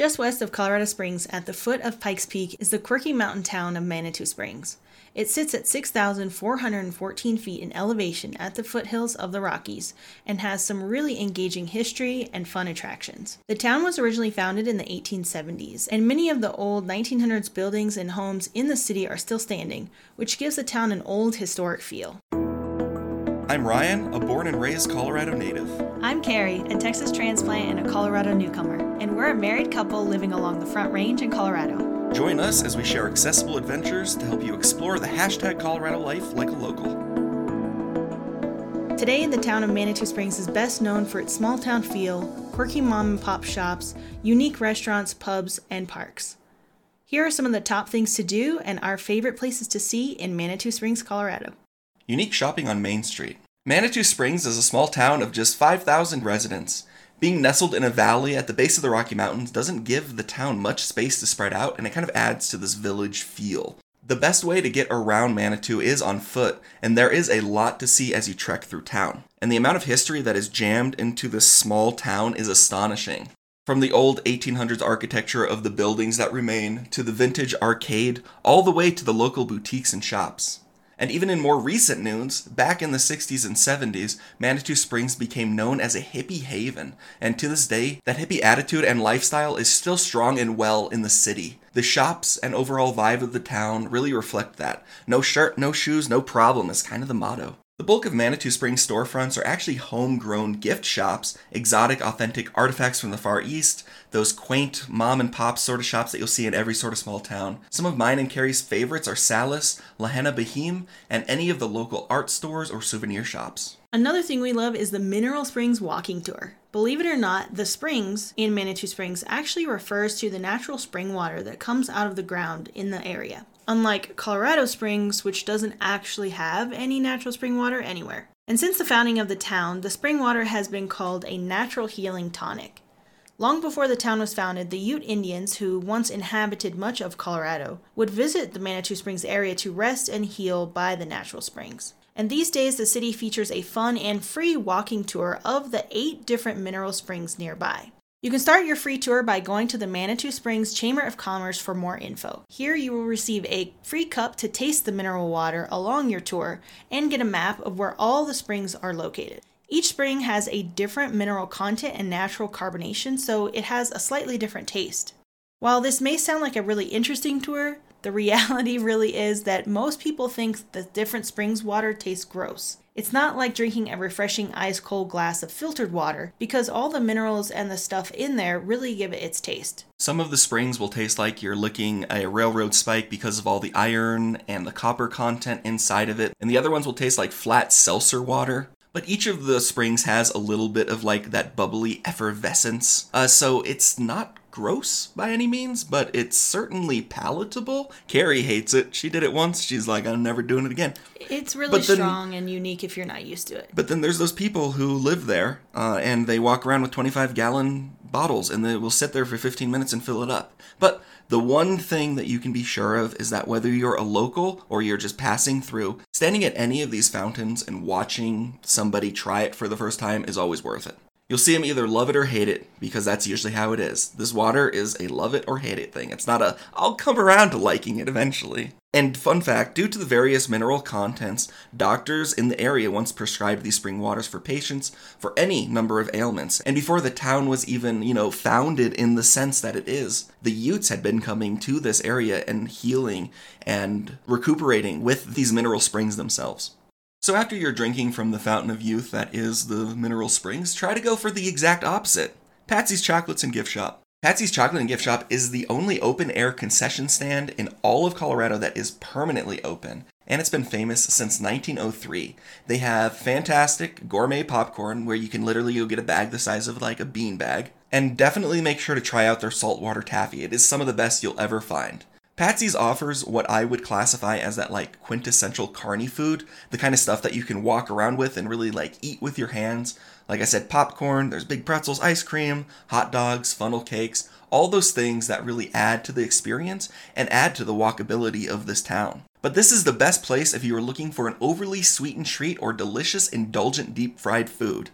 Just west of Colorado Springs, at the foot of Pikes Peak, is the quirky mountain town of Manitou Springs. It sits at 6,414 feet in elevation at the foothills of the Rockies and has some really engaging history and fun attractions. The town was originally founded in the 1870s, and many of the old 1900s buildings and homes in the city are still standing, which gives the town an old historic feel. I'm Ryan, a born and raised Colorado native. I'm Carrie, a Texas transplant and a Colorado newcomer, and we're a married couple living along the Front Range in Colorado. Join us as we share accessible adventures to help you explore the hashtag Colorado life like a local. Today, the town of Manitou Springs is best known for its small town feel, quirky mom and pop shops, unique restaurants, pubs, and parks. Here are some of the top things to do and our favorite places to see in Manitou Springs, Colorado. Unique shopping on Main Street. Manitou Springs is a small town of just 5,000 residents. Being nestled in a valley at the base of the Rocky Mountains doesn't give the town much space to spread out, and it kind of adds to this village feel. The best way to get around Manitou is on foot, and there is a lot to see as you trek through town. And the amount of history that is jammed into this small town is astonishing. From the old 1800s architecture of the buildings that remain, to the vintage arcade, all the way to the local boutiques and shops. And even in more recent news, back in the 60s and 70s, Manitou Springs became known as a hippie haven, and to this day, that hippie attitude and lifestyle is still strong and well in the city. The shops and overall vibe of the town really reflect that. No shirt, no shoes, no problem is kind of the motto. The bulk of Manitou Springs storefronts are actually homegrown gift shops, exotic, authentic artifacts from the Far East, those quaint mom and pop sort of shops that you'll see in every sort of small town. Some of mine and Carrie's favorites are Salis, Lahaina Bahim, and any of the local art stores or souvenir shops. Another thing we love is the Mineral Springs walking tour. Believe it or not, the springs in Manitou Springs actually refers to the natural spring water that comes out of the ground in the area unlike Colorado Springs, which doesn't actually have any natural spring water anywhere. And since the founding of the town, the spring water has been called a natural healing tonic. Long before the town was founded, the Ute Indians, who once inhabited much of Colorado, would visit the Manitou Springs area to rest and heal by the natural springs. And these days, the city features a fun and free walking tour of the eight different mineral springs nearby. You can start your free tour by going to the Manitou Springs Chamber of Commerce for more info. Here you will receive a free cup to taste the mineral water along your tour and get a map of where all the springs are located. Each spring has a different mineral content and natural carbonation, so it has a slightly different taste. While this may sound like a really interesting tour, the reality really is that most people think the different springs water tastes gross. It's not like drinking a refreshing ice cold glass of filtered water because all the minerals and the stuff in there really give it its taste. Some of the springs will taste like you're licking a railroad spike because of all the iron and the copper content inside of it, and the other ones will taste like flat seltzer water. But each of the springs has a little bit of like that bubbly effervescence, uh, so it's not gross by any means, but it's certainly palatable. Carrie hates it. She did it once. She's like, I'm never doing it again. It's really then, strong and unique if you're not used to it. But then there's those people who live there uh, and they walk around with 25 gallon bottles and they will sit there for 15 minutes and fill it up. But the one thing that you can be sure of is that whether you're a local or you're just passing through, standing at any of these fountains and watching somebody try it for the first time is always worth it. You'll see them either love it or hate it, because that's usually how it is. This water is a love it or hate it thing. It's not a, I'll come around to liking it eventually. And fun fact due to the various mineral contents, doctors in the area once prescribed these spring waters for patients for any number of ailments. And before the town was even, you know, founded in the sense that it is, the Utes had been coming to this area and healing and recuperating with these mineral springs themselves. So after you're drinking from the fountain of youth that is the mineral springs, try to go for the exact opposite. Patsy's Chocolates and Gift Shop. Patsy's Chocolate and Gift Shop is the only open air concession stand in all of Colorado that is permanently open, and it's been famous since 1903. They have fantastic gourmet popcorn where you can literally go get a bag the size of like a bean bag, and definitely make sure to try out their saltwater taffy. It is some of the best you'll ever find. Patsy's offers what I would classify as that like quintessential carny food, the kind of stuff that you can walk around with and really like eat with your hands. Like I said, popcorn, there's big pretzels, ice cream, hot dogs, funnel cakes, all those things that really add to the experience and add to the walkability of this town. But this is the best place if you are looking for an overly sweetened treat or delicious, indulgent deep fried food.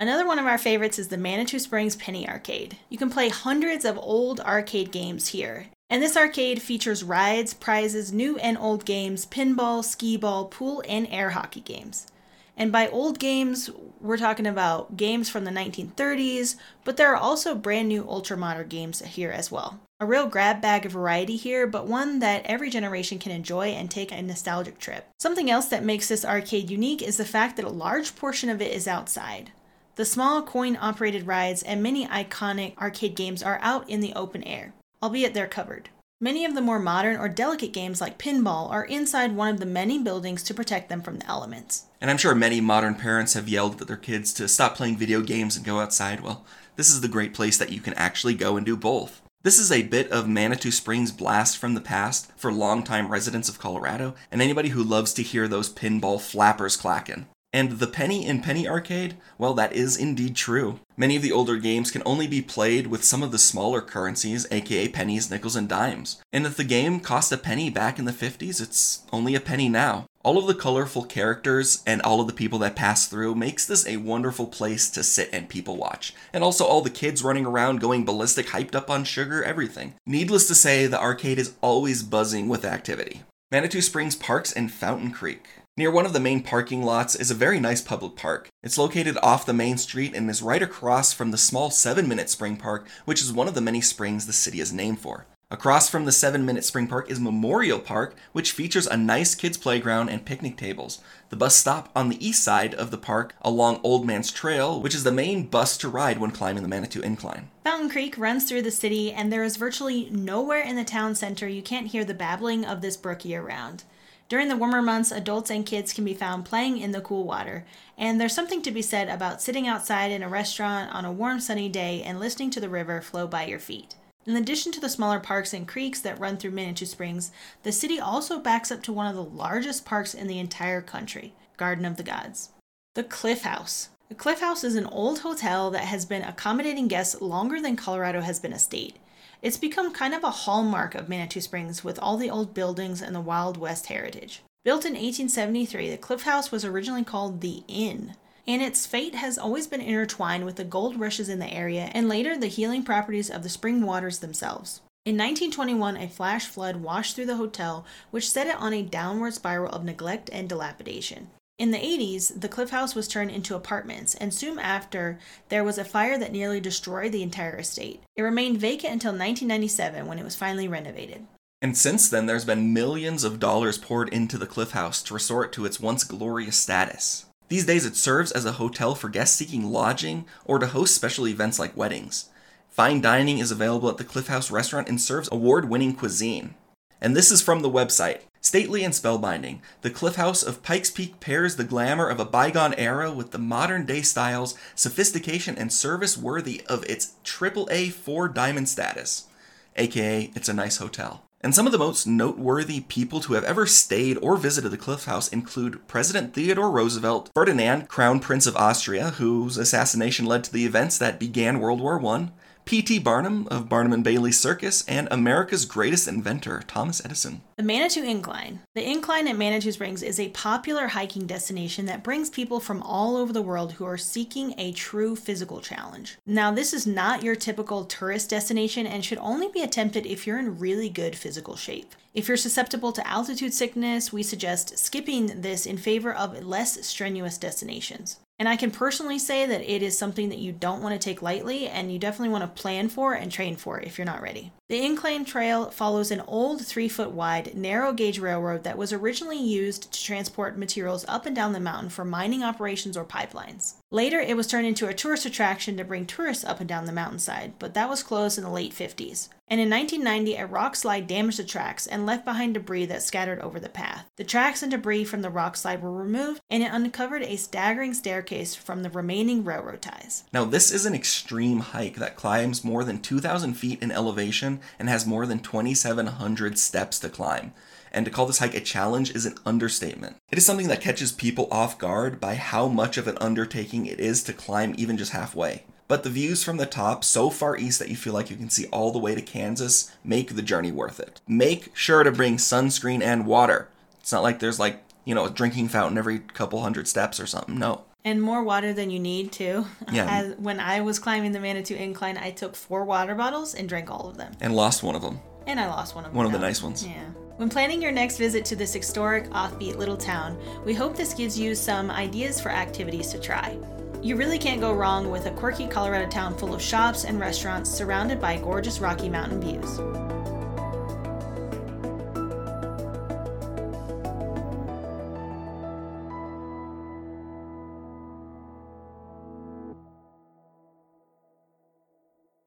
Another one of our favorites is the Manitou Springs Penny Arcade. You can play hundreds of old arcade games here. And this arcade features rides, prizes, new and old games, pinball, skee ball, pool, and air hockey games. And by old games, we're talking about games from the 1930s, but there are also brand new ultra modern games here as well. A real grab bag of variety here, but one that every generation can enjoy and take a nostalgic trip. Something else that makes this arcade unique is the fact that a large portion of it is outside. The small coin operated rides and many iconic arcade games are out in the open air, albeit they're covered. Many of the more modern or delicate games like pinball are inside one of the many buildings to protect them from the elements. And I'm sure many modern parents have yelled at their kids to stop playing video games and go outside. Well, this is the great place that you can actually go and do both. This is a bit of Manitou Springs blast from the past for longtime residents of Colorado and anybody who loves to hear those pinball flappers clacking. And the penny in Penny Arcade, well, that is indeed true. Many of the older games can only be played with some of the smaller currencies, aka pennies, nickels, and dimes. And if the game cost a penny back in the 50s, it's only a penny now. All of the colorful characters and all of the people that pass through makes this a wonderful place to sit and people watch. And also all the kids running around going ballistic, hyped up on sugar, everything. Needless to say, the arcade is always buzzing with activity. Manitou Springs Parks and Fountain Creek. Near one of the main parking lots is a very nice public park. It's located off the main street and is right across from the small 7 Minute Spring Park, which is one of the many springs the city is named for. Across from the 7 Minute Spring Park is Memorial Park, which features a nice kids' playground and picnic tables. The bus stop on the east side of the park along Old Man's Trail, which is the main bus to ride when climbing the Manitou Incline. Fountain Creek runs through the city, and there is virtually nowhere in the town center you can't hear the babbling of this brook year round. During the warmer months, adults and kids can be found playing in the cool water, and there's something to be said about sitting outside in a restaurant on a warm sunny day and listening to the river flow by your feet. In addition to the smaller parks and creeks that run through Manitou Springs, the city also backs up to one of the largest parks in the entire country, Garden of the Gods. The Cliff House. The Cliff House is an old hotel that has been accommodating guests longer than Colorado has been a state. It's become kind of a hallmark of Manitou Springs with all the old buildings and the Wild West heritage. Built in 1873, the Cliff House was originally called the Inn, and its fate has always been intertwined with the gold rushes in the area and later the healing properties of the spring waters themselves. In 1921, a flash flood washed through the hotel, which set it on a downward spiral of neglect and dilapidation. In the 80s, the Cliff House was turned into apartments, and soon after, there was a fire that nearly destroyed the entire estate. It remained vacant until 1997 when it was finally renovated. And since then, there's been millions of dollars poured into the Cliff House to restore it to its once glorious status. These days, it serves as a hotel for guests seeking lodging or to host special events like weddings. Fine dining is available at the Cliff House restaurant and serves award winning cuisine. And this is from the website. Stately and spellbinding, the Cliff House of Pikes Peak pairs the glamour of a bygone era with the modern day styles, sophistication, and service worthy of its AAA 4 diamond status. AKA, it's a nice hotel. And some of the most noteworthy people to have ever stayed or visited the Cliff House include President Theodore Roosevelt, Ferdinand, Crown Prince of Austria, whose assassination led to the events that began World War I, P.T. Barnum of Barnum and Bailey Circus, and America's greatest inventor, Thomas Edison. The Manitou Incline. The incline at Manitou Springs is a popular hiking destination that brings people from all over the world who are seeking a true physical challenge. Now, this is not your typical tourist destination and should only be attempted if you're in really good physical shape. If you're susceptible to altitude sickness, we suggest skipping this in favor of less strenuous destinations. And I can personally say that it is something that you don't want to take lightly and you definitely want to plan for and train for if you're not ready. The incline trail follows an old three foot wide, narrow gauge railroad that was originally used to transport materials up and down the mountain for mining operations or pipelines. Later, it was turned into a tourist attraction to bring tourists up and down the mountainside, but that was closed in the late 50s. And in 1990, a rock slide damaged the tracks and left behind debris that scattered over the path. The tracks and debris from the rock slide were removed, and it uncovered a staggering staircase from the remaining railroad ties. Now, this is an extreme hike that climbs more than 2,000 feet in elevation and has more than 2,700 steps to climb. And to call this hike a challenge is an understatement. It is something that catches people off guard by how much of an undertaking it is to climb even just halfway. But the views from the top, so far east that you feel like you can see all the way to Kansas, make the journey worth it. Make sure to bring sunscreen and water. It's not like there's like, you know, a drinking fountain every couple hundred steps or something. No. and more water than you need too. Yeah. As, when I was climbing the Manitou Incline, I took four water bottles and drank all of them. And lost one of them. And I lost one of them. One of the nice ones. Yeah. When planning your next visit to this historic, offbeat little town, we hope this gives you some ideas for activities to try. You really can't go wrong with a quirky Colorado town full of shops and restaurants surrounded by gorgeous Rocky Mountain views.